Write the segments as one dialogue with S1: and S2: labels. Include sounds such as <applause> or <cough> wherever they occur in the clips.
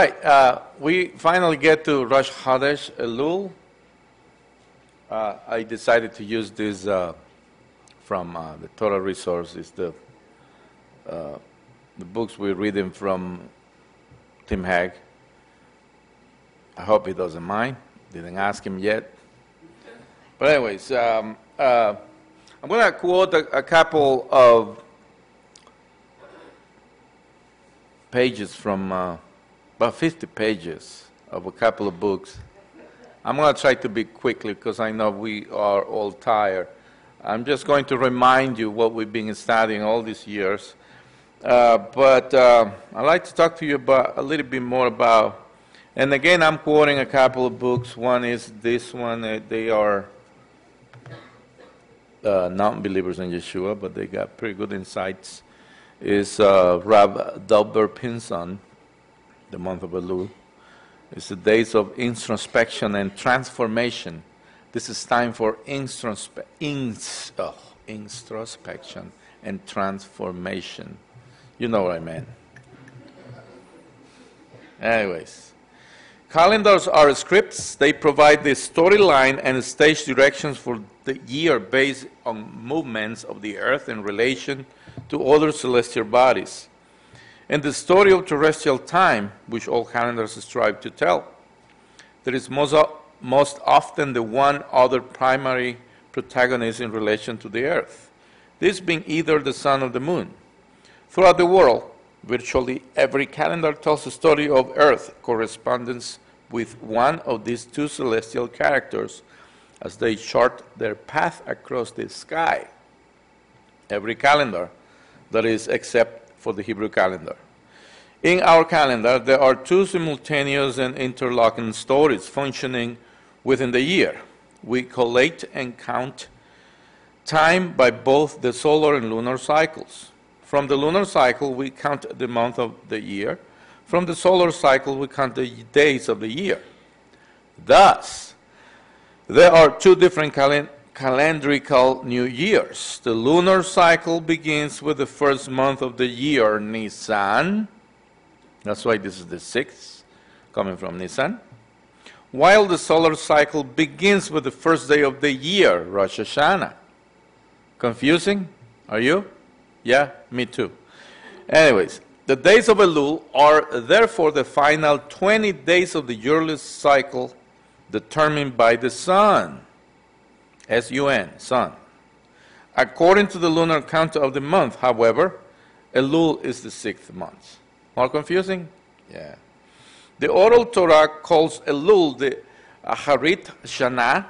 S1: Right, uh, we finally get to Rosh Chodesh Elul. Uh, I decided to use this uh, from uh, the Torah resources, the uh, the books we're reading from Tim Hag. I hope he doesn't mind. Didn't ask him yet. But anyways, um, uh, I'm going to quote a, a couple of pages from uh, about 50 pages of a couple of books. I'm going to try to be quickly because I know we are all tired. I'm just going to remind you what we've been studying all these years. Uh, but uh, I'd like to talk to you about a little bit more about, and again, I'm quoting a couple of books. One is this one. Uh, they are uh, non-believers in Yeshua, but they got pretty good insights. Is uh, Rav DovBer Pinson, the month of Elul. It's the days of introspection and transformation. This is time for introspe- ins- oh, introspection and transformation. You know what I mean. Anyways, calendars are scripts. They provide the storyline and stage directions for the year based on movements of the earth in relation to other celestial bodies. And the story of terrestrial time, which all calendars strive to tell, there is most, most often the one other primary protagonist in relation to the earth, this being either the sun or the moon. Throughout the world, virtually every calendar tells a story of earth correspondence with one of these two celestial characters as they chart their path across the sky. Every calendar, that is, except for the Hebrew calendar. In our calendar, there are two simultaneous and interlocking stories functioning within the year. We collate and count time by both the solar and lunar cycles. From the lunar cycle, we count the month of the year. From the solar cycle, we count the days of the year. Thus, there are two different calen- calendrical new years. The lunar cycle begins with the first month of the year, Nisan. That's why this is the sixth, coming from Nisan. While the solar cycle begins with the first day of the year, Rosh Hashanah. Confusing? Are you? Yeah, me too. Anyways, the days of Elul are therefore the final 20 days of the yearly cycle determined by the sun. S U N, sun. According to the lunar count of the month, however, Elul is the sixth month. More confusing? Yeah. The oral Torah calls Elul the Aharit Shana,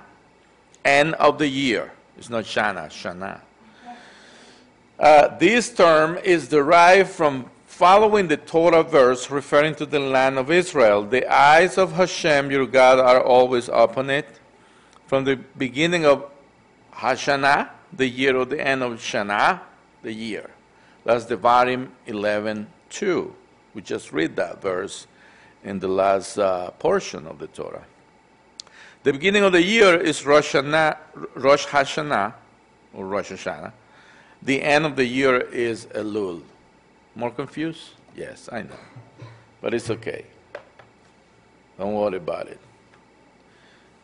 S1: end of the year. It's not Shana, Shana. Uh, this term is derived from following the Torah verse referring to the land of Israel. The eyes of Hashem, your God, are always upon it. From the beginning of Hashanah, the year, or the end of Shana, the year. That's Devarim 11 2. We just read that verse in the last uh, portion of the Torah. The beginning of the year is Rosh, Hashanah, Rosh Hashanah, or Rosh Hashanah. The end of the year is Elul. More confused? Yes, I know. But it's okay. Don't worry about it.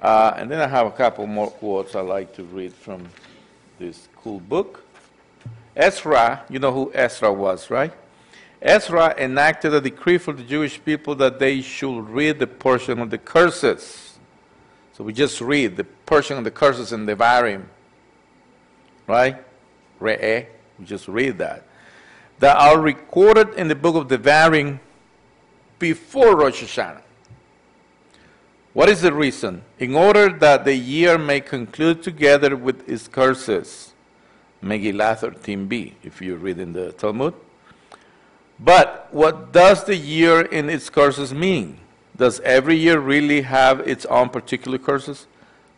S1: Uh, and then I have a couple more quotes I like to read from this cool book. Ezra, you know who Ezra was, right? Ezra enacted a decree for the Jewish people that they should read the portion of the curses. So we just read the portion of the curses in the Devarim, right? Re'eh, we just read that. That are recorded in the book of the Devarim before Rosh Hashanah. What is the reason? In order that the year may conclude together with its curses. Megillah 13b, if you read in the Talmud. But what does the year in its curses mean? Does every year really have its own particular curses?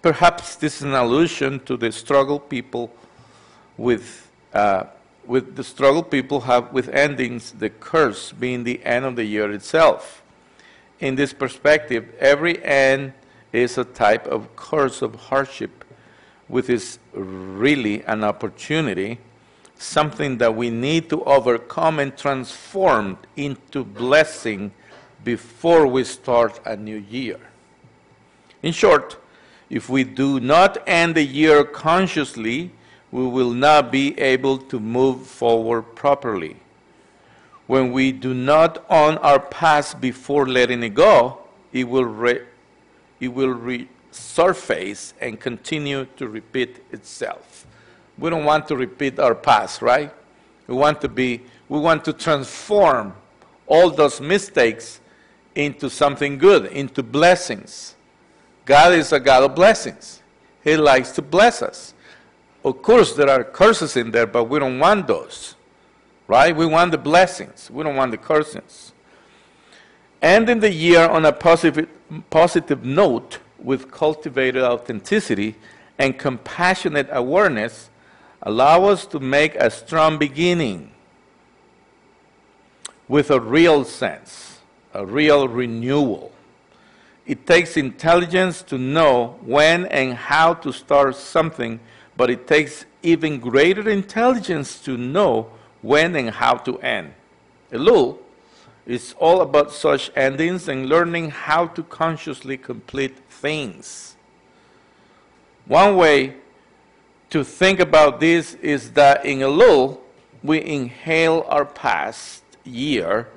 S1: Perhaps this is an allusion to the struggle people with, uh, with the struggle people have with endings, the curse being the end of the year itself. In this perspective, every end is a type of curse of hardship, which is really an opportunity something that we need to overcome and transform into blessing before we start a new year. In short, if we do not end the year consciously, we will not be able to move forward properly. When we do not own our past before letting it go, it will, re- it will resurface and continue to repeat itself. We don't want to repeat our past, right? We want to be, we want to transform all those mistakes into something good, into blessings. God is a God of blessings. He likes to bless us. Of course, there are curses in there, but we don't want those. Right? We want the blessings. We don't want the curses. Ending the year on a positive, positive note with cultivated authenticity and compassionate awareness allow us to make a strong beginning with a real sense, a real renewal. It takes intelligence to know when and how to start something, but it takes even greater intelligence to know when and how to end. Elul is all about such endings and learning how to consciously complete things. One way to think about this is that in Elul, we inhale our past year,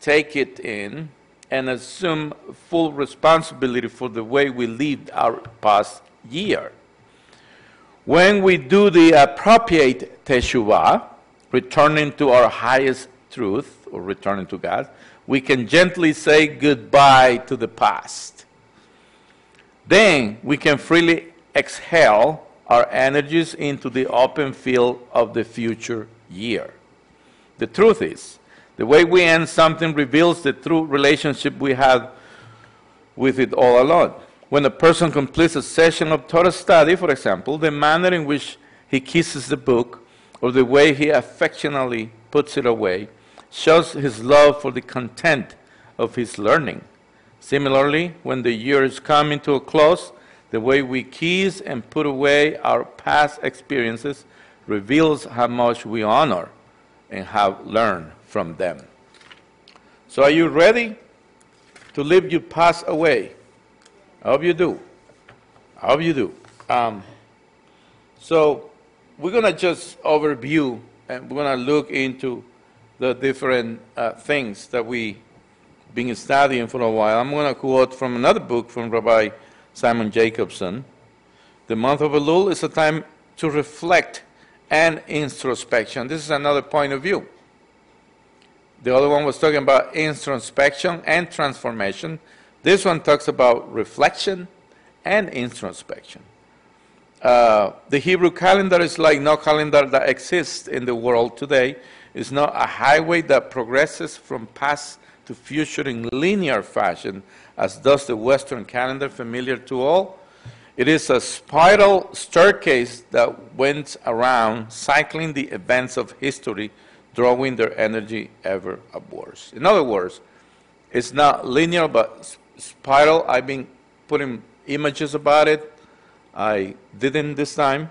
S1: take it in, and assume full responsibility for the way we lived our past year. When we do the appropriate teshuvah, returning to our highest truth, or returning to God, we can gently say goodbye to the past. Then we can freely exhale our energies into the open field of the future year. The truth is, the way we end something reveals the true relationship we have with it all along. When a person completes a session of Torah study, for example, the manner in which he kisses the book or the way he affectionately puts it away shows his love for the content of his learning. Similarly, when the year is coming to a close, the way we kiss and put away our past experiences reveals how much we honor and have learned from them. So, are you ready to leave your past away? I hope you do. I hope you do. Um, so, we're going to just overview and we're going to look into the different uh, things that we've been studying for a while. I'm going to quote from another book from Rabbi Simon Jacobson. The month of Elul is a time to reflect and introspection. This is another point of view. The other one was talking about introspection and transformation. This one talks about reflection and introspection. Uh, the Hebrew calendar is like no calendar that exists in the world today. It's not a highway that progresses from past to future in linear fashion, as does the Western calendar, familiar to all. It is a spiral staircase that went around, cycling the events of history, drawing their energy ever upwards. In other words, it's not linear but spiral. I've been putting images about it. I didn't this time,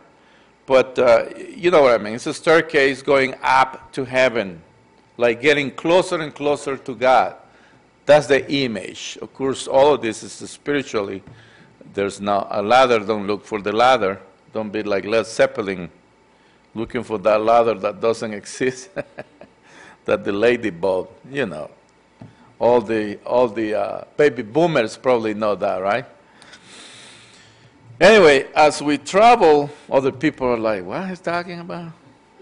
S1: but uh, you know what I mean. It's a staircase going up to heaven, like getting closer and closer to God. That's the image. Of course, all of this is spiritually. There's not a ladder. Don't look for the ladder. Don't be like Led Zeppelin, looking for that ladder that doesn't <laughs> exist. that the lady. You know, all the all the uh, baby boomers probably know that, right? Anyway, as we travel, other people are like, "What is talking about?"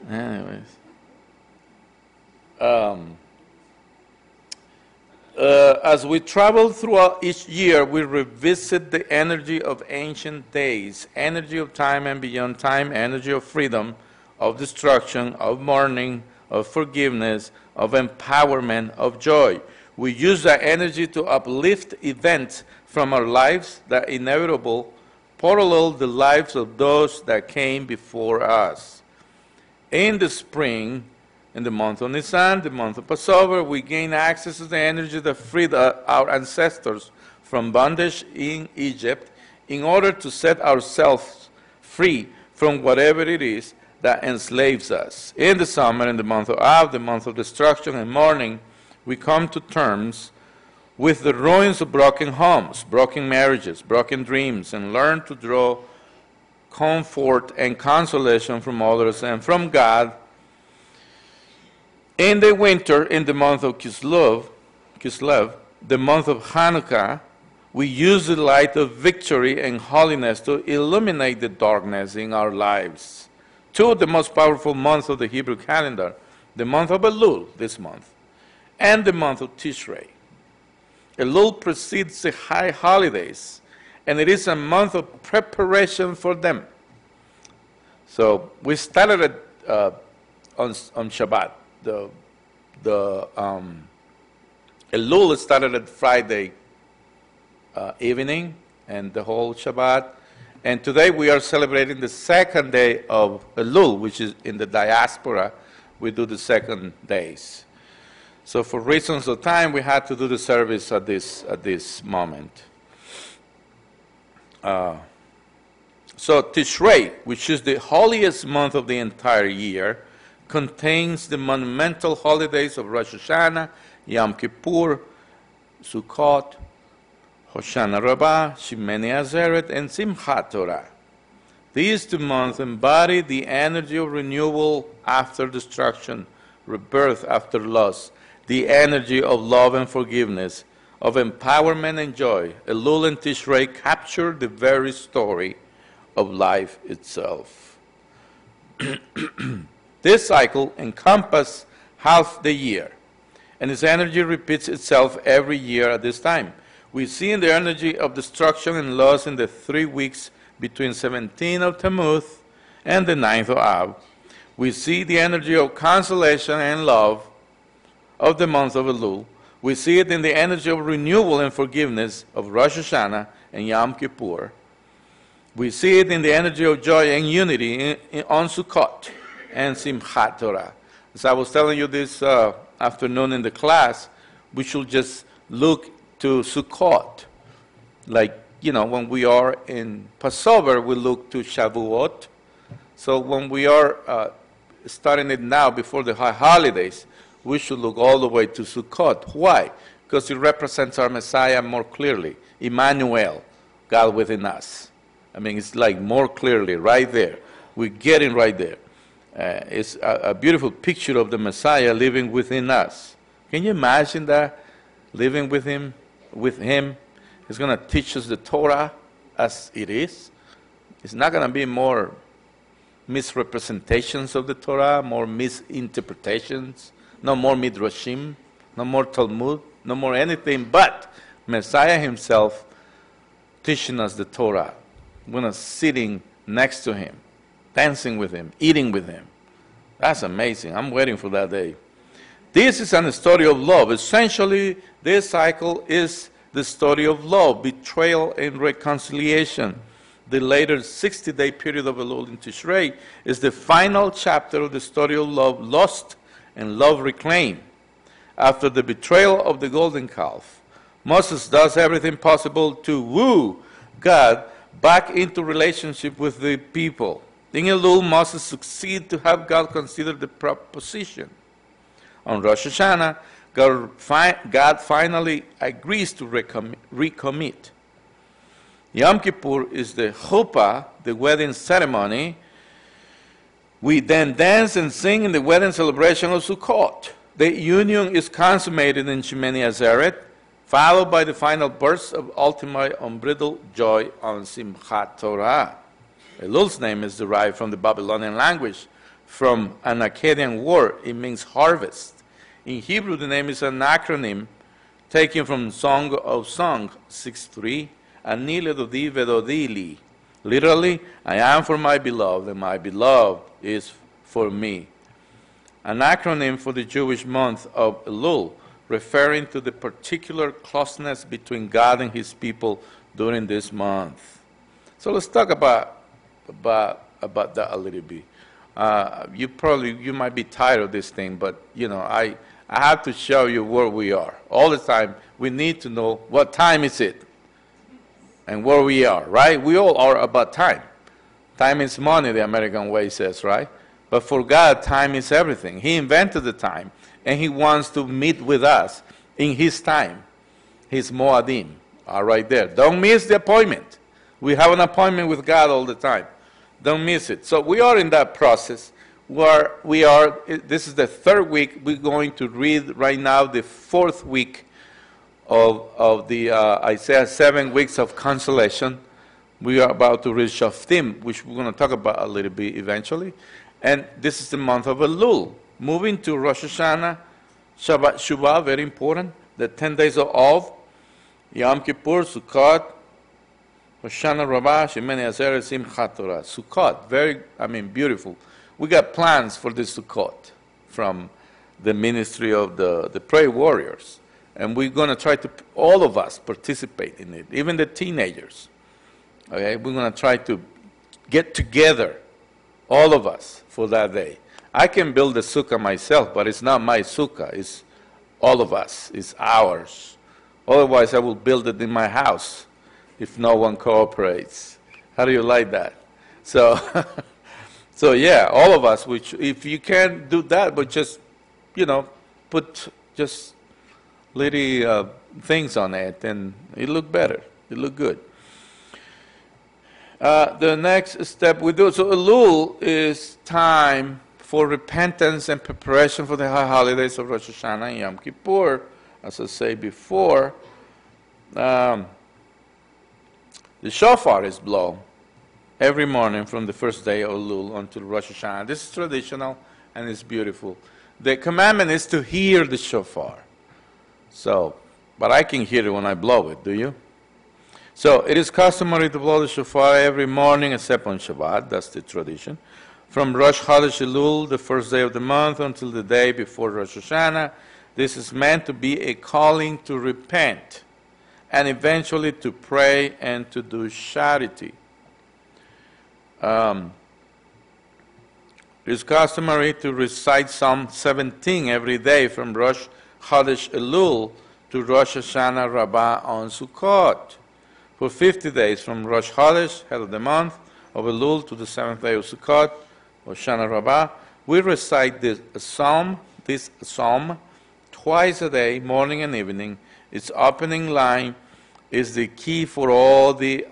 S1: Anyways. Um, uh, as we travel throughout each year, we revisit the energy of ancient days, energy of time and beyond time, energy of freedom, of destruction, of mourning, of forgiveness, of empowerment, of joy. We use that energy to uplift events from our lives that inevitable parallel the lives of those that came before us. In the spring, in the month of Nisan, the month of Passover, we gain access to the energy that freed our ancestors from bondage in Egypt in order to set ourselves free from whatever it is that enslaves us. In the summer, in the month of Av, the month of destruction and mourning, we come to terms with the ruins of broken homes, broken marriages, broken dreams, and learn to draw comfort and consolation from others and from God. In the winter, in the month of Kislev, Kislev, the month of Hanukkah, we use the light of victory and holiness to illuminate the darkness in our lives. Two of the most powerful months of the Hebrew calendar, the month of Elul, this month, and the month of Tishrei. Elul precedes the high holidays, and it is a month of preparation for them. So we started it, uh, on, on Shabbat. The, the um, Elul started at Friday uh, evening and the whole Shabbat. And today we are celebrating the second day of Elul, which is in the diaspora. We do the second days. So for reasons of time, we had to do the service at this at this moment. Uh, so Tishrei, which is the holiest month of the entire year, contains the monumental holidays of Rosh Hashanah, Yom Kippur, Sukkot, Hoshana Rabbah, Shemini Atzeret, and Simchat Torah. These two months embody the energy of renewal after destruction, rebirth after loss, the energy of love and forgiveness, of empowerment and joy. Elul and Tishrei capture the very story of life itself. <clears throat> this cycle encompasses half the year, and its energy repeats itself every year at this time. We see in the energy of destruction and loss in the three weeks between 17 of Tammuz and the 9th of Av. We see the energy of consolation and love of the month of Elul. We see it in the energy of renewal and forgiveness of Rosh Hashanah and Yom Kippur. We see it in the energy of joy and unity in, in, on Sukkot and Simchat Torah. As I was telling you this uh, afternoon in the class, we should just look to Sukkot. Like, you know, when we are in Passover, we look to Shavuot. So when we are uh, starting it now before the high holidays, we should look all the way to Sukkot. Why? Because it represents our Messiah more clearly. Emmanuel, God within us. I mean, it's like more clearly right there. We're getting right there. Uh, it's a, a beautiful picture of the Messiah living within us. Can you imagine that? Living with Him? with Him. He's going to teach us the Torah as it is. It's not going to be more misrepresentations of the Torah, more misinterpretations, no more midrashim, no more Talmud, no more anything but Messiah Himself teaching us the Torah. We're sitting next to Him, dancing with Him, eating with Him. That's amazing. I'm waiting for that day. This is a story of love. Essentially, this cycle is the story of love, betrayal, and reconciliation. The later 60 day period of Elul in Tishrei is the final chapter of the story of love lost and love reclaimed. After the betrayal of the golden calf, Moses does everything possible to woo God back into relationship with the people. In Elul, Moses succeeds to have God consider the proposition on Rosh Hashanah, God, fi- God finally agrees to recommit. recommit. Yom Kippur is the chuppah, the wedding ceremony. We then dance and sing in the wedding celebration of Sukkot. The union is consummated in Shemini Atzeret, followed by the final burst of ultimate unbridled joy on Simchat Torah. Elul's name is derived from the Babylonian language, from an Akkadian word. It means harvest. In Hebrew, the name is an acronym taken from Song of Song 6.3, Ani vedodili. Literally, I am for my beloved, and my beloved is for me. An acronym for the Jewish month of Elul, referring to the particular closeness between God and his people during this month. So let's talk about, about, about that a little bit. Uh, you probably, you might be tired of this thing, but, you know, I, I have to show you where we are. All the time, we need to know what time is it and where we are, right? We all are about time. Time is money, the American way says, right? But for God, time is everything. He invented the time, and He wants to meet with us in His time. his Moadim are right there. Don't miss the appointment. We have an appointment with God all the time. Don't miss it. So we are in that process. where we are, this is the third week. We're going to read right now the fourth week of, of the uh, Isaiah seven weeks of consolation. We are about to read Shoftim, which we're going to talk about a little bit eventually. And this is the month of Elul. Moving to Rosh Hashanah, Shabbat Shuvah, very important. The 10 days of Av, Yom Kippur, Sukkot, Rosh Hoshana Rabbah, Shemini Azer, Simchat Torah. Sukkot, very, I mean, beautiful. We got plans for this Sukkot from the ministry of the, the prayer warriors. And we're going to try to, all of us, participate in it, even the teenagers. Okay, we're going to try to get together, all of us, for that day. I can build a sukkah myself, but it's not my sukkah. It's all of us. It's ours. Otherwise, I will build it in my house if no one cooperates. How do you like that? So, <laughs> so yeah, all of us. Which, if you can't do that, but just, you know, put just little uh, things on it, and it look better. It look good. Uh, the next step we do so Elul is time for repentance and preparation for the high holidays of Rosh Hashanah and Yom Kippur. As I say before, um, the shofar is blown every morning from the first day of Elul until Rosh Hashanah. This is traditional and it's beautiful. The commandment is to hear the shofar. So, but I can hear it when I blow it, do you? So it is customary to blow the shofar every morning except on Shabbat, that's the tradition. From Rosh Chodesh Elul, the first day of the month, until the day before Rosh Hashanah, this is meant to be a calling to repent and eventually to pray and to do charity. Um, it is customary to recite Psalm 17 every day from Rosh Chodesh Elul to Rosh Hashanah Rabbah on Sukkot for 50 days from Rosh Chodesh, head of the month, of Elul to the seventh day of Sukkot, Hoshana Rabbah, we recite this psalm, this psalm, twice a day, morning and evening. Its opening line is the key for all the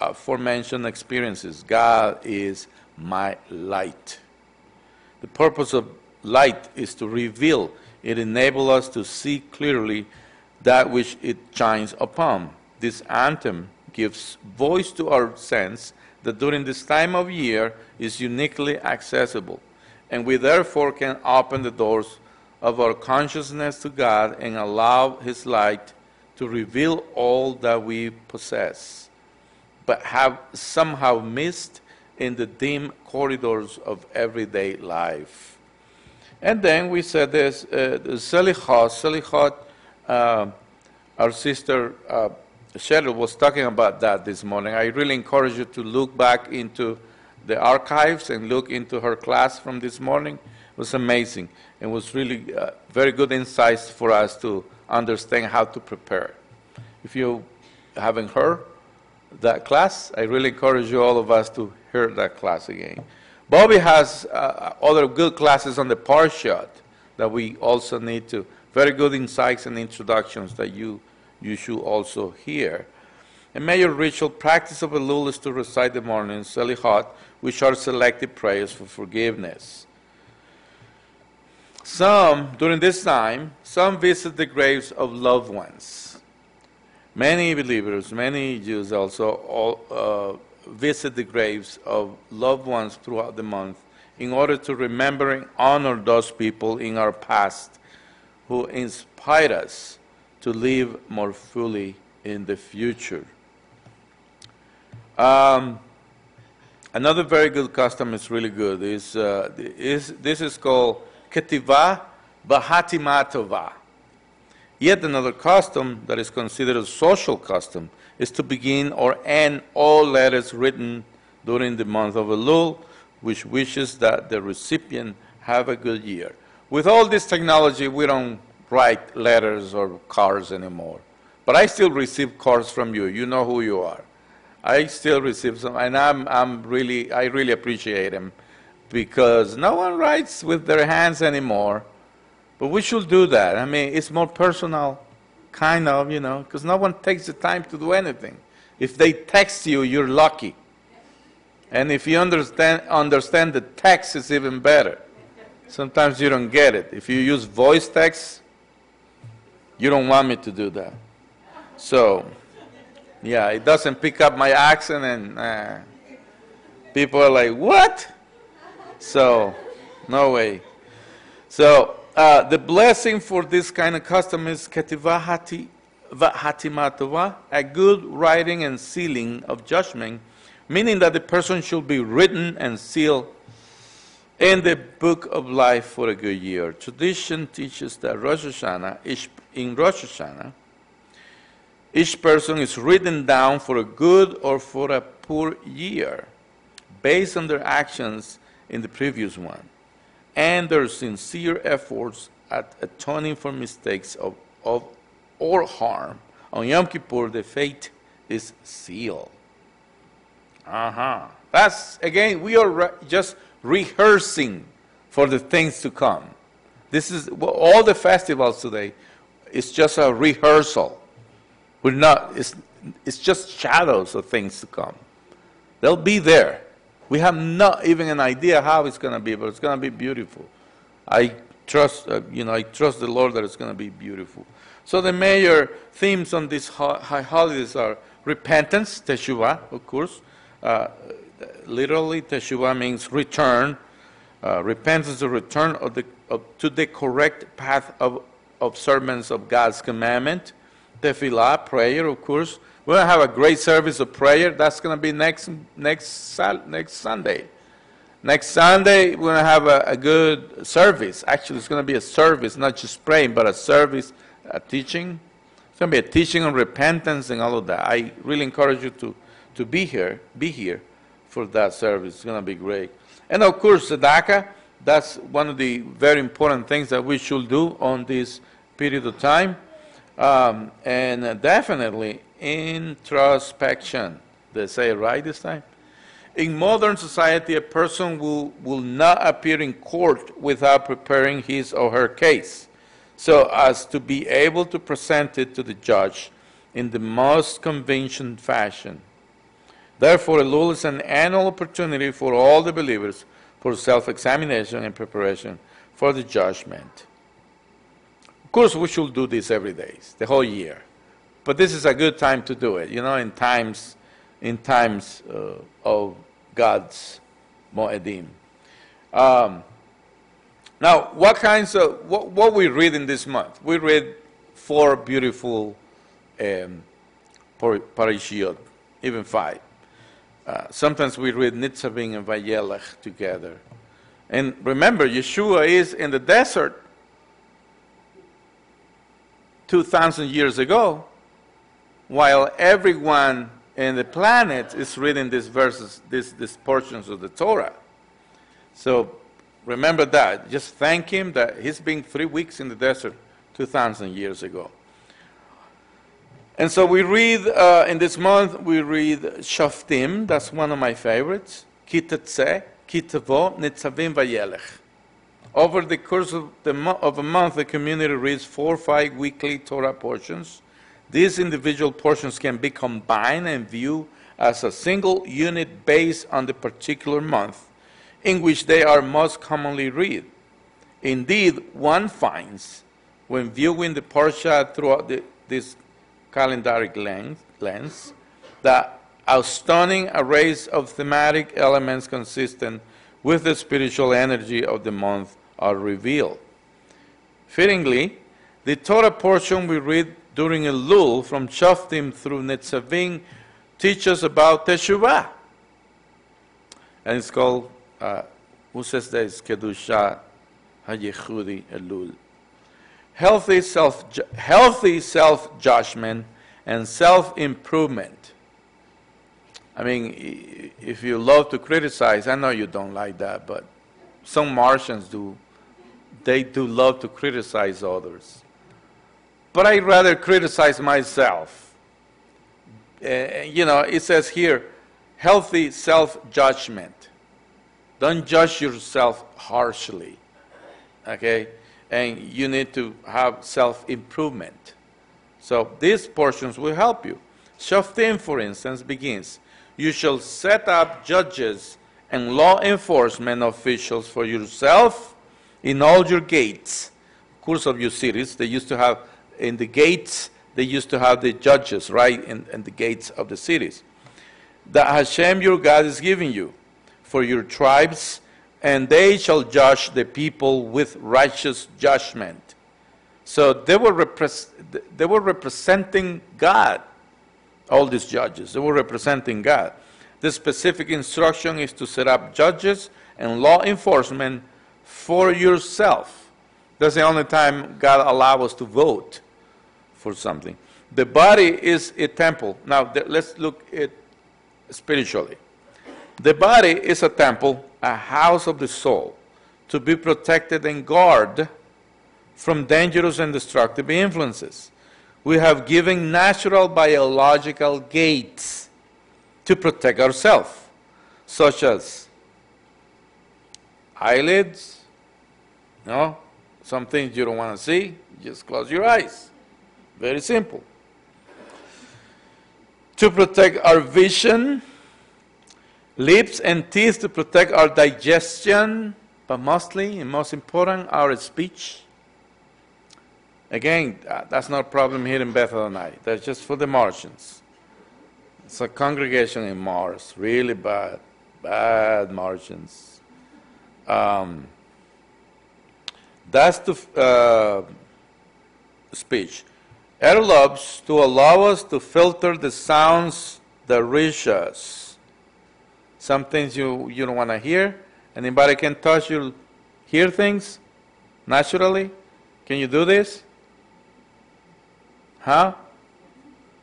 S1: aforementioned experiences. God is my light. The purpose of light is to reveal. It enables us to see clearly that which it shines upon this anthem gives voice to our sense that during this time of year is uniquely accessible, and we therefore can open the doors of our consciousness to God and allow His light to reveal all that we possess, but have somehow missed in the dim corridors of everyday life. And then we said this, uh, Selichot, Selichot, uh, our sister uh, Cheryl was talking about that this morning. I really encourage you to look back into the archives and look into her class from this morning. It was amazing. It was really uh, very good insights for us to understand how to prepare. If you haven't heard that class, I really encourage you, all of us, to hear that class again. Bobby has uh, other good classes on the Parshat that we also need to, very good insights and introductions that you you should also hear. A major ritual practice of Elul is to recite the morning Selichot, which are selected prayers for forgiveness. Some, during this time, some visit the graves of loved ones. Many believers, many Jews also, all, uh, visit the graves of loved ones throughout the month in order to remember and honor those people in our past who inspired us to live more fully in the future. Um, another very good custom is really good. Is, uh, is this is called ketiva bahatimatova. Yet another custom that is considered a social custom is to begin or end all letters written during the month of Elul, which wishes that the recipient have a good year. With all this technology, we don't write letters or cards anymore. But I still receive cards from you. You know who you are. I still receive some, and I'm, I'm really, I really appreciate them because no one writes with their hands anymore. But we should do that. I mean, it's more personal, kind of, you know, because no one takes the time to do anything. If they text you, you're lucky. And if you understand, understand the text, it's even better. Sometimes you don't get it. If you use voice text, you don't want me to do that. So, yeah, it doesn't pick up my accent, and uh, people are like, what? So, no way. So, uh, the blessing for this kind of custom is ketivahati hatimatova, a good writing and sealing of judgment, meaning that the person should be written and sealed in the book of life for a good year. Tradition teaches that Rosh Hashanah, each, in Rosh Hashanah, each person is written down for a good or for a poor year based on their actions in the previous one and their sincere efforts at atoning for mistakes of, of or harm. On Yom Kippur, the fate is sealed. Uh huh. That's, again, we are re- just rehearsing for the things to come. This is well, all the festivals today. It's just a rehearsal. We're not. It's it's just shadows of things to come. They'll be there. We have not even an idea how it's going to be, but it's going to be beautiful. I trust, uh, you know, I trust the Lord that it's going to be beautiful. So the major themes on these high holidays are repentance, teshuvah, of course, uh, literally, teshuvah means return. Uh, repentance, is a return of the, of, to the correct path of observance of God's commandment. Tefillah, prayer, of course. We're going to have a great service of prayer. That's going to be next, next, next Sunday. Next Sunday, we're going to have a, a good service. Actually, it's going to be a service, not just praying, but a service, a teaching. It's going to be a teaching on repentance and all of that. I really encourage you to, to be here, be here for that service. It's going to be great. And of course, tzedakah, that's one of the very important things that we should do on this period of time. Um, and definitely introspection. They say right this time? In modern society, a person will, will not appear in court without preparing his or her case so as to be able to present it to the judge in the most convincing fashion. Therefore, Elul is an annual opportunity for all the believers for self examination and preparation for the judgment. Of course, we should do this every day, the whole year. But this is a good time to do it, you know, in times, in times uh, of God's Moedim. Um, now, what kinds of, what, what, we read in this month? We read four beautiful um, parashiot, even five. Uh, sometimes we read Nitzavim and Vayelech together. And remember, Yeshua is in the desert 2,000 years ago, while everyone in the planet is reading these verses, these, these portions of the Torah. So remember that. Just thank Him that He's been three weeks in the desert 2,000 years ago. And so we read uh, in this month, we read Shoftim, that's one of my favorites, Kitetze, Kitavo, Nitzavim Vayelech. Over the course of, the mo- of a month, the community reads four or five weekly Torah portions. These individual portions can be combined and viewed as a single unit based on the particular month in which they are most commonly read. Indeed, one finds, when viewing the Parsha throughout the, this calendaric lens, the astounding array of thematic elements consistent with the spiritual energy of the month are revealed. Fittingly, the Torah portion we read during Elul from Shoftim through Netzavim teaches about Teshuvah. And it's called, uh, who says that it's Kedusha HaYechudi Elul healthy self healthy self judgment and self improvement. I mean, if you love to criticize, I know you don't like that, but some Martians do. They do love to criticize others. But I'd rather criticize myself. Uh, you know, it says here, healthy self judgment. Don't judge yourself harshly. Okay? And you need to have self improvement. So these portions will help you. Shoftim, for instance, begins, You shall set up judges and law enforcement officials for yourself in all your gates. Course of your cities, they used to have in the gates, they used to have the judges, right, in, in the gates of the cities. That Hashem your God is giving you for your tribes, and they shall judge the people with righteous judgment. So they were, repres- they were representing God, all these judges. They were representing God. The specific instruction is to set up judges and law enforcement for yourself. That's the only time God allows us to vote for something. The body is a temple. Now, let's look at spiritually. The body is a temple, a house of the soul, to be protected and guarded from dangerous and destructive influences. We have given natural biological gates to protect ourselves, such as eyelids, you no, some things you don't want to see, just close your eyes. Very simple. To protect our vision, lips and teeth to protect our digestion, but mostly and most important, our speech. Again, that's not a problem here in tonight. That's just for the Martians. It's a congregation in Mars, really bad, bad margins. Um, that's the uh, speech. Earlobes to allow us to filter the sounds that reach us. Some things you, you don't want to hear. Anybody can touch you, hear things naturally? Can you do this? Huh?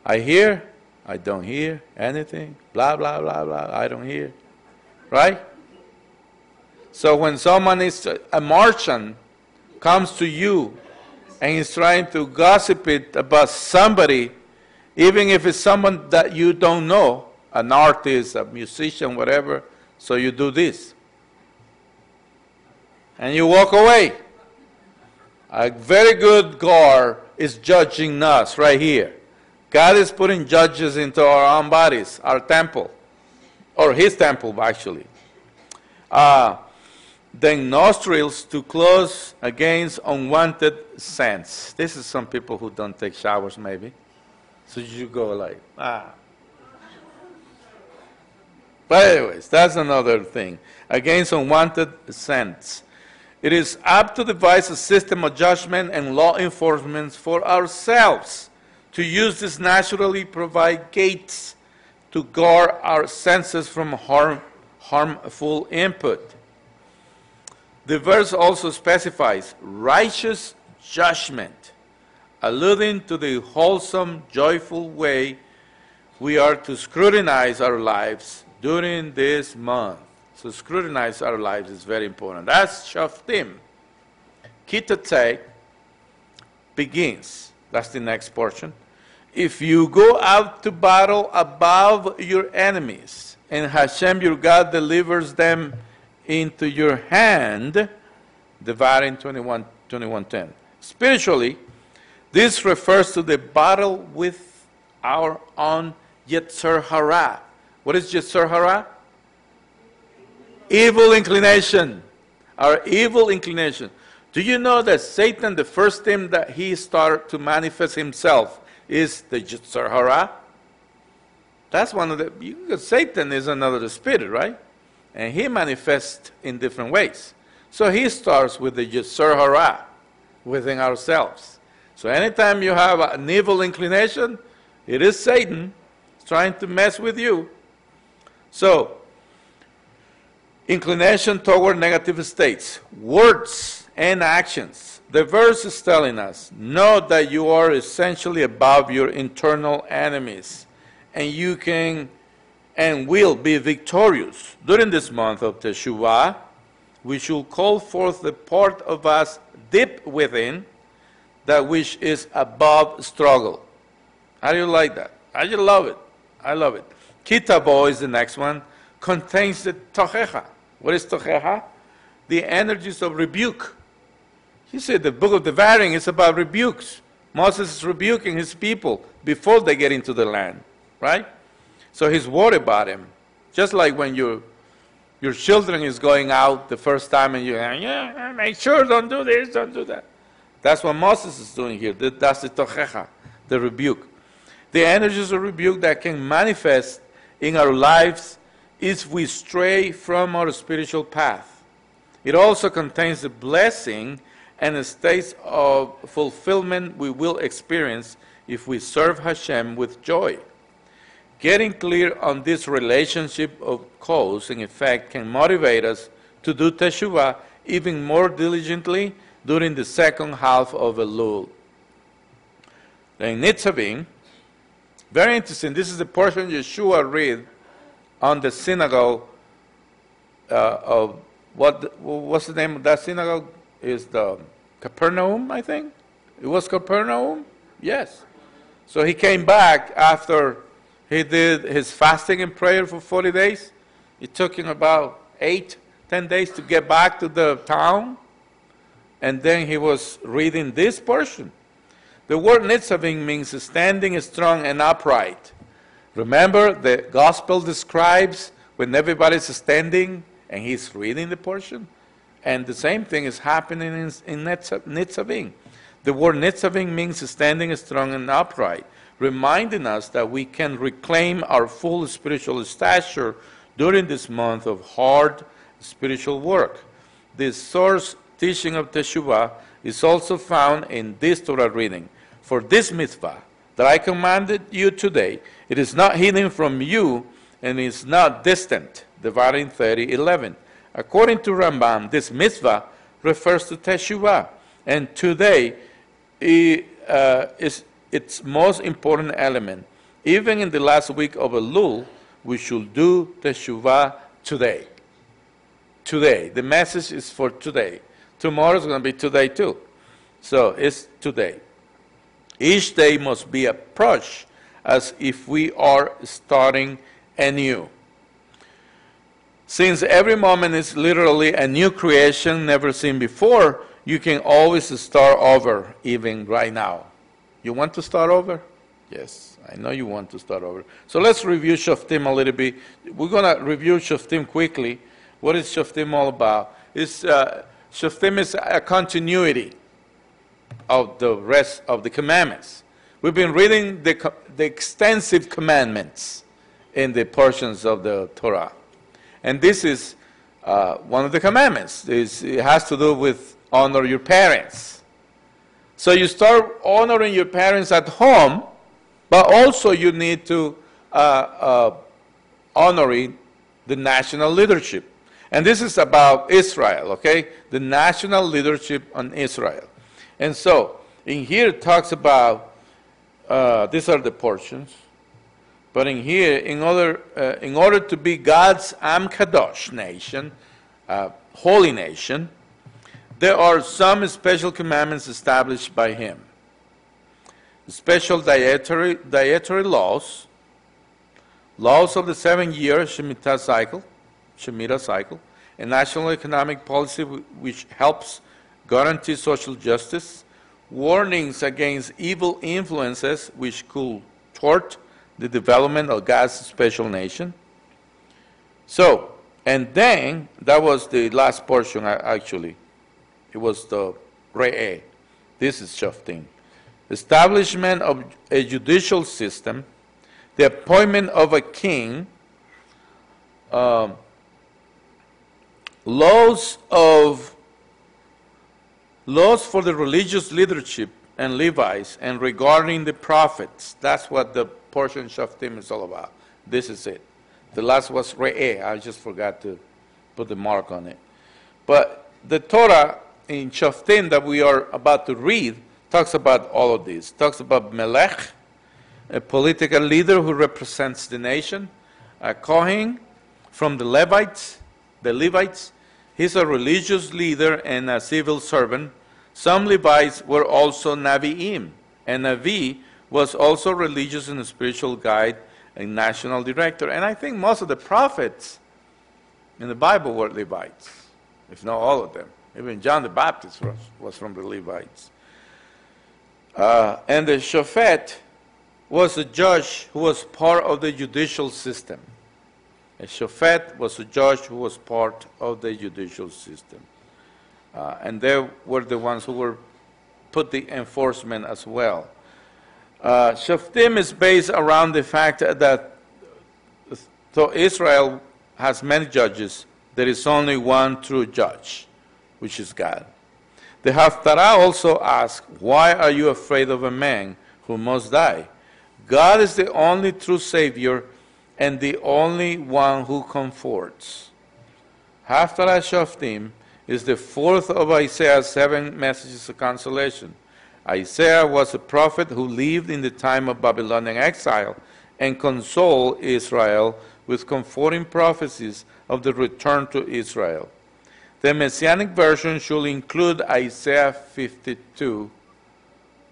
S1: I hear. I don't hear anything, blah, blah, blah, blah, I don't hear. Right? So when someone is, a Martian comes to you and is trying to gossip it about somebody, even if it's someone that you don't know, an artist, a musician, whatever, so you do this. And you walk away. A very good guard is judging us right here. God is putting judges into our own bodies, our temple, or His temple, actually. Uh, then nostrils to close against unwanted scents. This is some people who don't take showers, maybe. So you go like, ah. But, anyways, that's another thing. Against unwanted scents. It is up to devise a system of judgment and law enforcement for ourselves to use this naturally provide gates to guard our senses from harm, harmful input. The verse also specifies righteous judgment, alluding to the wholesome, joyful way we are to scrutinize our lives during this month. So, scrutinize our lives is very important. That's Shoftim. Kitate begins. That's the next portion if you go out to battle above your enemies, and Hashem your God delivers them into your hand, Devarim 21, 21.10. Spiritually, this refers to the battle with our own Yetzer Hara. What is Yetzer Evil inclination. Our evil inclination. Do you know that Satan, the first thing that he started to manifest himself is the Yetzer That's one of the, you, Satan is another spirit, right? And he manifests in different ways. So he starts with the Yetzer within ourselves. So anytime you have an evil inclination, it is Satan trying to mess with you. So, inclination toward negative states, words and actions the verse is telling us know that you are essentially above your internal enemies, and you can and will be victorious. During this month of Teshuvah, we should call forth the part of us deep within that which is above struggle. How do you like that? I just love it. I love it. Ki Tavo is the next one, contains the tochecha. What is tochecha? The energies of rebuke. He said the book of the Devarim is about rebukes, Moses is rebuking his people before they get into the land, right? So he's worried about him. Just like when you, your children is going out the first time and you're, yeah, make sure, don't do this, don't do that. That's what Moses is doing here. That's the tochecha, the rebuke. The energies of rebuke that can manifest in our lives if we stray from our spiritual path. It also contains the blessing and the states of fulfillment we will experience if we serve Hashem with joy. Getting clear on this relationship of cause and effect can motivate us to do teshuvah even more diligently during the second half of Elul. In Nitzavim, very interesting, this is the portion Yeshua read on the synagogue uh, of what what's the name of that synagogue? Is the Capernaum, I think? It was Capernaum? Yes. So he came back after he did his fasting and prayer for 40 days. It took him about eight, ten days to get back to the town. And then he was reading this portion. The word nitzavim means standing strong and upright. Remember, the gospel describes when everybody's standing and he's reading the portion. And the same thing is happening in, in nitzavim. The word nitzavim means standing strong and upright, reminding us that we can reclaim our full spiritual stature during this month of hard spiritual work. This source teaching of Teshuvah is also found in this Torah reading. For this mitzvah that I commanded you today, it is not hidden from you and is not distant. Devarim 30, 11. According to Rambam, this mitzvah refers to Teshuvah, and today uh, is its most important element. Even in the last week of Elul, we should do Teshuvah today. Today. The message is for today. Tomorrow is going to be today too. So it's today. Each day must be approached as if we are starting anew. Since every moment is literally a new creation never seen before, you can always start over, even right now. You want to start over? Yes, I know you want to start over. So let's review Shoftim a little bit. We're going to review Shoftim quickly. What is Shoftim all about? It's, uh, Shoftim is a continuity of the rest of the commandments. We've been reading the, the extensive commandments in the portions of the Torah. And this is uh, one of the commandments. It's, it has to do with honor your parents. So you start honoring your parents at home, but also you need to uh, uh, honoring the national leadership. And this is about Israel, okay? The national leadership on Israel. And so, in here it talks about, uh, these are the portions, but in here, in order, uh, in order to be God's Am Kadosh nation, uh, holy nation, there are some special commandments established by Him. Special dietary, dietary laws, laws of the seven year Shemitah cycle, Shemitah cycle, a national economic policy which helps guarantee social justice, warnings against evil influences which could thwart the development of God's special nation. So, and then that was the last portion actually. It was the Re'eh. This is Shoftim. Establishment of a judicial system, the appointment of a king, um, laws of laws for the religious leadership and Levites and regarding the prophets. That's what the portion Shoftim is all about. This is it. The last was Re'eh. I just forgot to put the mark on it. But the Torah in Shoftim that we are about to read talks about all of this. Talks about Melech, a political leader who represents the nation, a Kohen from the Levites, the Levites. He's a religious leader and a civil servant. Some Levites were also Naviim, and Navi was also religious and spiritual guide and national director. And I think most of the prophets in the Bible were Levites, if not all of them. Even John the Baptist was, was from the Levites. Uh, and the Shofet was a judge who was part of the judicial system. A Shofet was a judge who was part of the judicial system. Uh, and they were the ones who were put the enforcement as well. Uh, Shoftim is based around the fact that though Israel has many judges, there is only one true judge, which is God. The Haftarah also asks, Why are you afraid of a man who must die? God is the only true Savior and the only one who comforts. Haftarah Shoftim is the fourth of Isaiah's seven messages of consolation. Isaiah was a prophet who lived in the time of Babylonian exile and consoled Israel with comforting prophecies of the return to Israel. The Messianic version should include Isaiah 52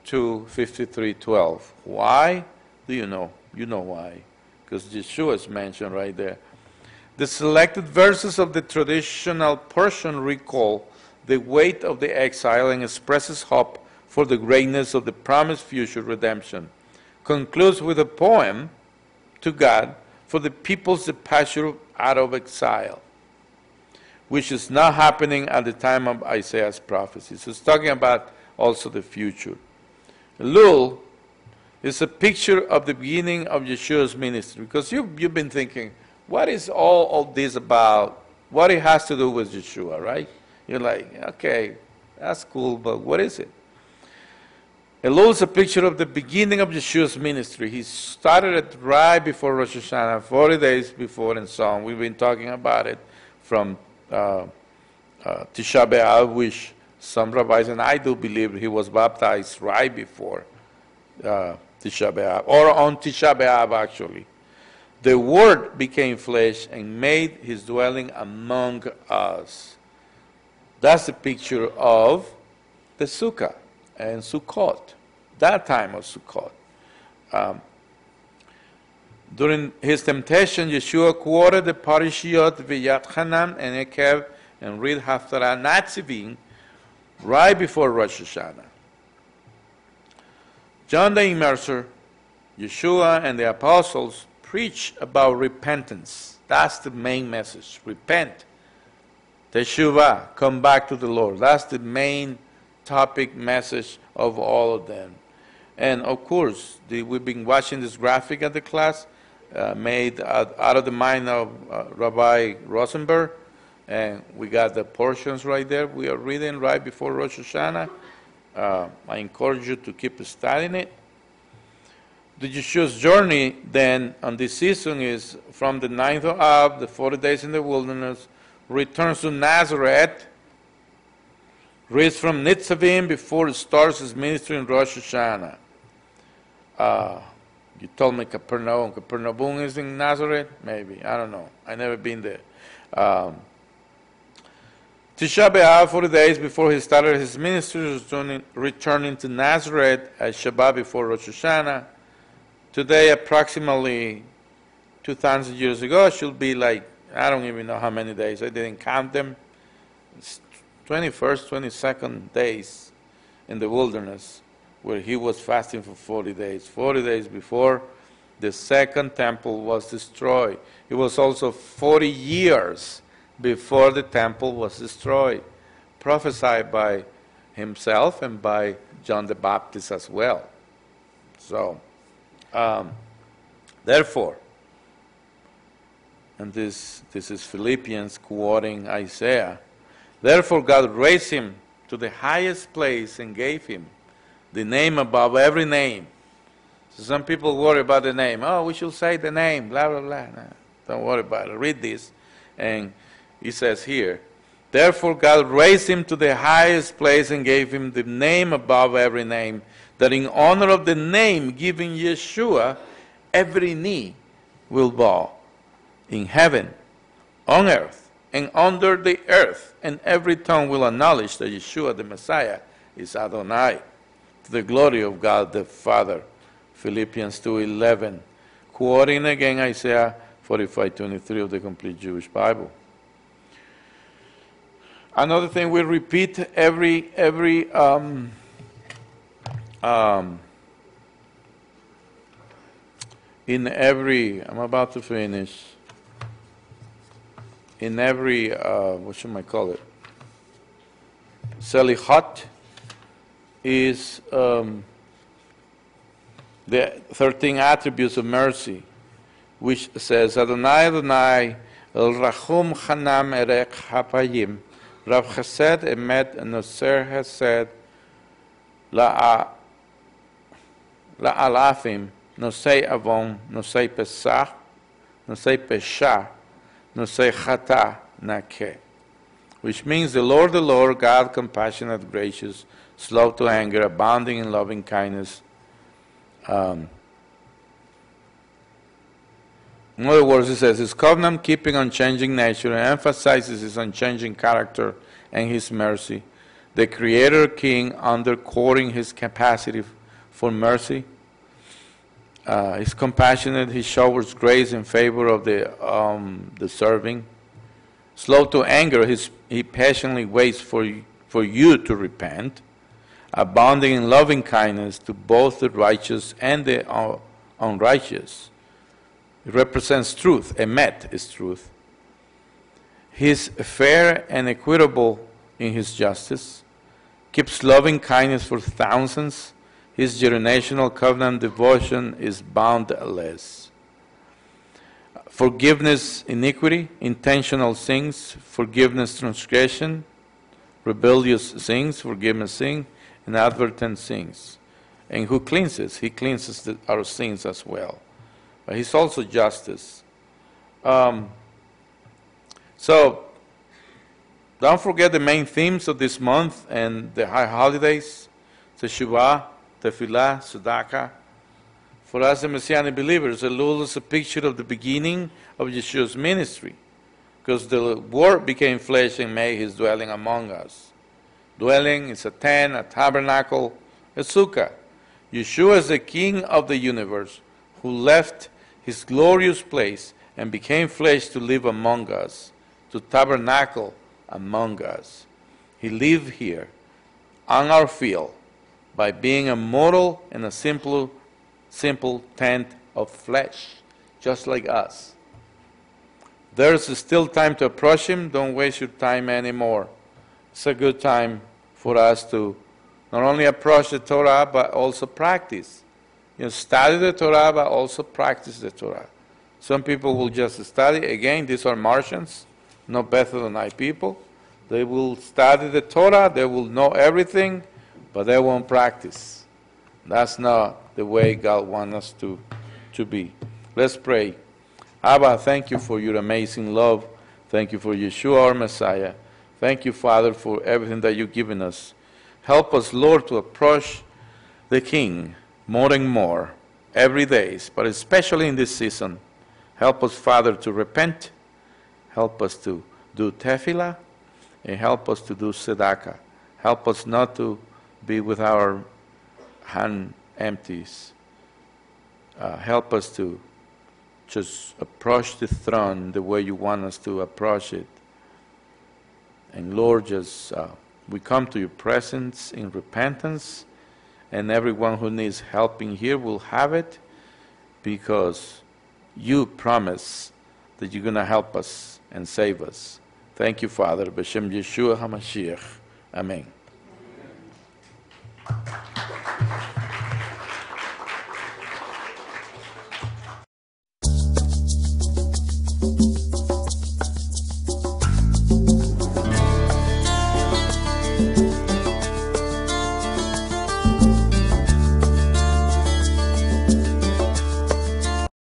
S1: to 53:12. Why? Do you know? You know why? Because Yeshua is mentioned right there. The selected verses of the traditional portion recall the weight of the exile and expresses hope for the greatness of the promised future redemption. Concludes with a poem to God for the people's departure out of exile, which is not happening at the time of Isaiah's prophecy. So it's talking about also the future. Elul is a picture of the beginning of Yeshua's ministry because you, you've been thinking, what is all of this about? What it has to do with Yeshua, right? You're like, okay, that's cool, but what is it? Elul is a picture of the beginning of Yeshua's ministry. He started it right before Rosh Hashanah, 40 days before, and so on. We've been talking about it from uh, uh, Tisha B'Av, which some rabbis and I do believe he was baptized right before uh, Tisha B'Av, or on Tisha B'Av, actually. The Word became flesh and made his dwelling among us. That's a picture of the Sukkah and Sukkot, that time of Sukkot. Um, during his temptation, Yeshua quoted the Parashiyot Va'etchanan and Ekev and read Haftarah Nitzavim right before Rosh Hashanah. John the Immerser, Yeshua, and the apostles preach about repentance. That's the main message. Repent. Teshuvah, come back to the Lord. That's the main topic message of all of them. And of course, the, we've been watching this graphic at the class, uh, made out, out, of the mind of uh, Rabbi Rosenberg, and we got the portions right there. We are reading right before Rosh Hashanah. Uh, I encourage you to keep studying it the Yeshua's journey then on this season is from the ninth of Av, the 40 days in the wilderness, returns to Nazareth, reads from Nitzavim before he starts his ministry in Rosh Hashanah. Uh, you told me Capernaum. Capernaum is in Nazareth? Maybe. I don't know. i never been there. Um, Tisha B'Av, 40 days before he started his ministry, returning, to Nazareth at Shabbat before Rosh Hashanah. Today, approximately 2,000 years ago, should be like, I don't even know how many days. I didn't count them. It's 21st, 22nd days in the wilderness where he was fasting for 40 days. 40 days before the second temple was destroyed. It was also 40 years before the temple was destroyed, prophesied by himself and by John the Baptist as well. So, um, therefore, and this, this is Philippians quoting Isaiah, therefore God raised him to the highest place and gave him the name above every name. So some people worry about the name. Oh, we should say the name, blah, blah, blah. No, don't worry about it. Read this. And he says here, Therefore God raised him to the highest place and gave him the name above every name, that in honor of the name given Yeshua, every knee will bow in heaven, on earth, and under the earth, and every tongue will acknowledge that Yeshua the Messiah is Adonai, to the glory of God the Father. Philippians 2.11, quoting again Isaiah 45.23 of the Complete Jewish Bible. Another thing we repeat every, every um, um, in every, I'm about to finish, in every, uh, what should I call it? Selichot is um, the 13 attributes of mercy, which says, Adonai Adonai, El Rachum Chanam Erech Hapayim, Rav Chesed Emet Noser Hesed, La La'alafim, Nosei Avon, Nosei Pesach, Nosei Pesha, Nosei Chata Nakeh. Which means the Lord, the Lord, God, compassionate, gracious, slow to anger, abounding in loving kindness. Um, in other words, he says his covenant keeping unchanging nature and emphasizes his unchanging character and his mercy. The Creator King underscoring his capacity for mercy. Uh, he's compassionate. He showers grace in favor of the um, deserving. Slow to anger. He's, he patiently waits for for you to repent. Abounding in loving kindness to both the righteous and the uh, unrighteous. Represents truth. Emet is truth. He's fair and equitable in his justice. Keeps loving kindness for thousands his generational covenant devotion is boundless. Forgiveness, iniquity, intentional sins, forgiveness, transgression, rebellious sins, forgiveness, sin, and advertent sins. And who cleanses? He cleanses the, our sins as well. He's also justice. Um, so, don't forget the main themes of this month and the high holidays, Teshuvah, tefillah, tzedakah. For us, the Messianic believers, Elul is a picture of the beginning of Yeshua's ministry, because the Word became flesh and made His dwelling among us. Dwelling is a tent, a tabernacle, a sukkah. Yeshua is the King of the universe, who left His glorious place and became flesh to live among us, to tabernacle among us. He lived here, on our field, by being a mortal in a simple, simple tent of flesh, just like us. There's still time to approach Him. Don't waste your time anymore. It's a good time for us to not only approach the Torah, but also practice. You know, study the Torah, but also practice the Torah. Some people will just study. Again, these are Martians, no better than I people. They will study the Torah, they will know everything, but they won't practice. That's not the way God wants us to, to be. Let's pray. Abba, thank you for your amazing love. Thank you for Yeshua, our Messiah. Thank you, Father, for everything that you've given us. Help us, Lord, to approach the King more and more every day, but especially in this season. Help us, Father, to repent. Help us to do tefillah, and help us to do tzedakah. Help us not to be with our hand empties. Uh, help us to just approach the throne the way you want us to approach it. And Lord, just uh, we come to your presence in repentance, and everyone who needs helping here will have it because you promise that you're going to help us and save us. Thank you, Father. B'Shem Yeshua HaMashiach. Amen.